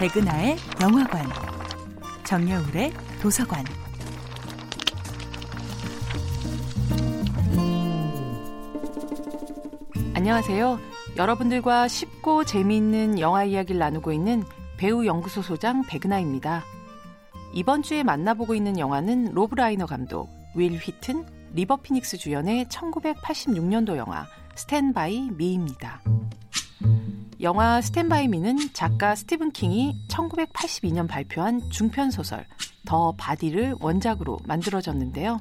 백은하의 영화관, 정여울의 도서관. 안녕하세요. 여러분들과 쉽고 재미있는 영화 이야기를 나누고 있는 배우 연구소 소장 백은하입니다. 이번 주에 만나보고 있는 영화는 로브 라이너 감독, 윌 휘튼, 리버 피닉스 주연의 1986년도 영화 Stand by Me입니다. 영화 Stand by Me는 작가 스티븐 킹이 1982년 발표한 중편 소설 The Body를 원작으로 만들어졌는데요.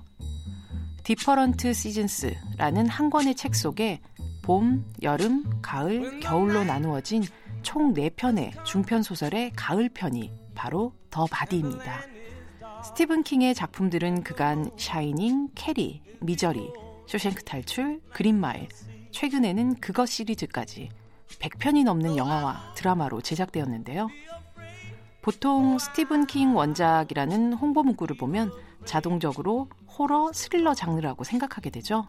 Different Seasons라는 한 권의 책 속에 봄, 여름, 가을, 겨울로 나누어진 총 4편의 중편 소설의 가을편이 바로 The Body입니다. 스티븐 킹의 작품들은 그간 Shining, 캐리, Misery, 쇼생크 탈출, Green Mile, 최근에는 그것 시리즈까지 100편이 넘는 영화와 드라마로 제작되었는데요. 보통 스티븐 킹 원작이라는 홍보 문구를 보면 자동적으로 호러 스릴러 장르라고 생각하게 되죠.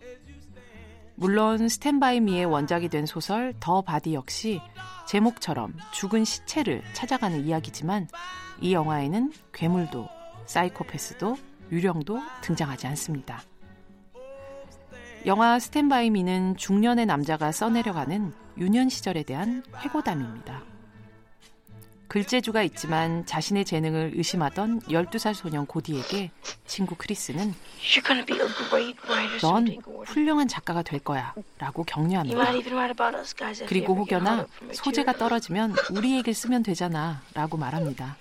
물론 Stand by Me의 원작이 된 소설 The Body 역시 제목처럼 죽은 시체를 찾아가는 이야기지만 이 영화에는 괴물도 사이코패스도 유령도 등장하지 않습니다. 영화 스탠바이 미는 중년의 남자가 써내려가는 유년 시절에 대한 회고담입니다. 글재주가 있지만 자신의 재능을 의심하던 12살 소년 고디에게 친구 크리스는 넌 훌륭한 작가가 될 거야 라고 격려합니다. 그리고 혹여나 소재가 떨어지면 우리 얘기를 쓰면 되잖아 라고 말합니다.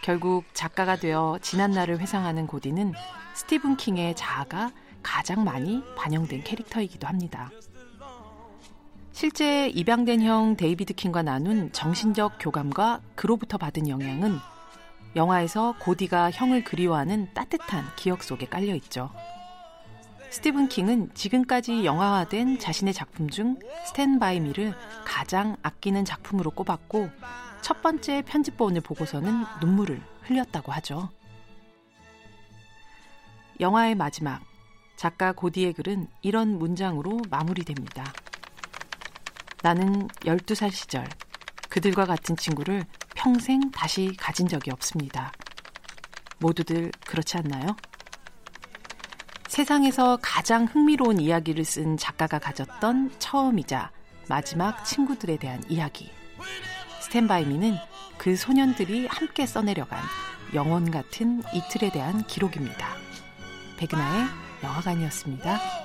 결국 작가가 되어 지난 날을 회상하는 고디는 스티븐 킹의 자아가 가장 많이 반영된 캐릭터이기도 합니다. 실제 입양된 형 데이비드 킹과 나눈 정신적 교감과 그로부터 받은 영향은 영화에서 고디가 형을 그리워하는 따뜻한 기억 속에 깔려 있죠. 스티븐 킹은 지금까지 영화화된 자신의 작품 중 Stand by Me를 가장 아끼는 작품으로 꼽았고 첫 번째 편집본을 보고서는 눈물을 흘렸다고 하죠. 영화의 마지막 작가 고디의 글은 이런 문장으로 마무리됩니다. 나는 12살 시절 그들과 같은 친구를 평생 다시 가진 적이 없습니다. 모두들 그렇지 않나요? 세상에서 가장 흥미로운 이야기를 쓴 작가가 가졌던 처음이자 마지막 친구들에 대한 이야기. 스탠바이미는 그 소년들이 함께 써내려간 영원 같은 이틀에 대한 기록입니다. 백은하의 영화관이었습니다.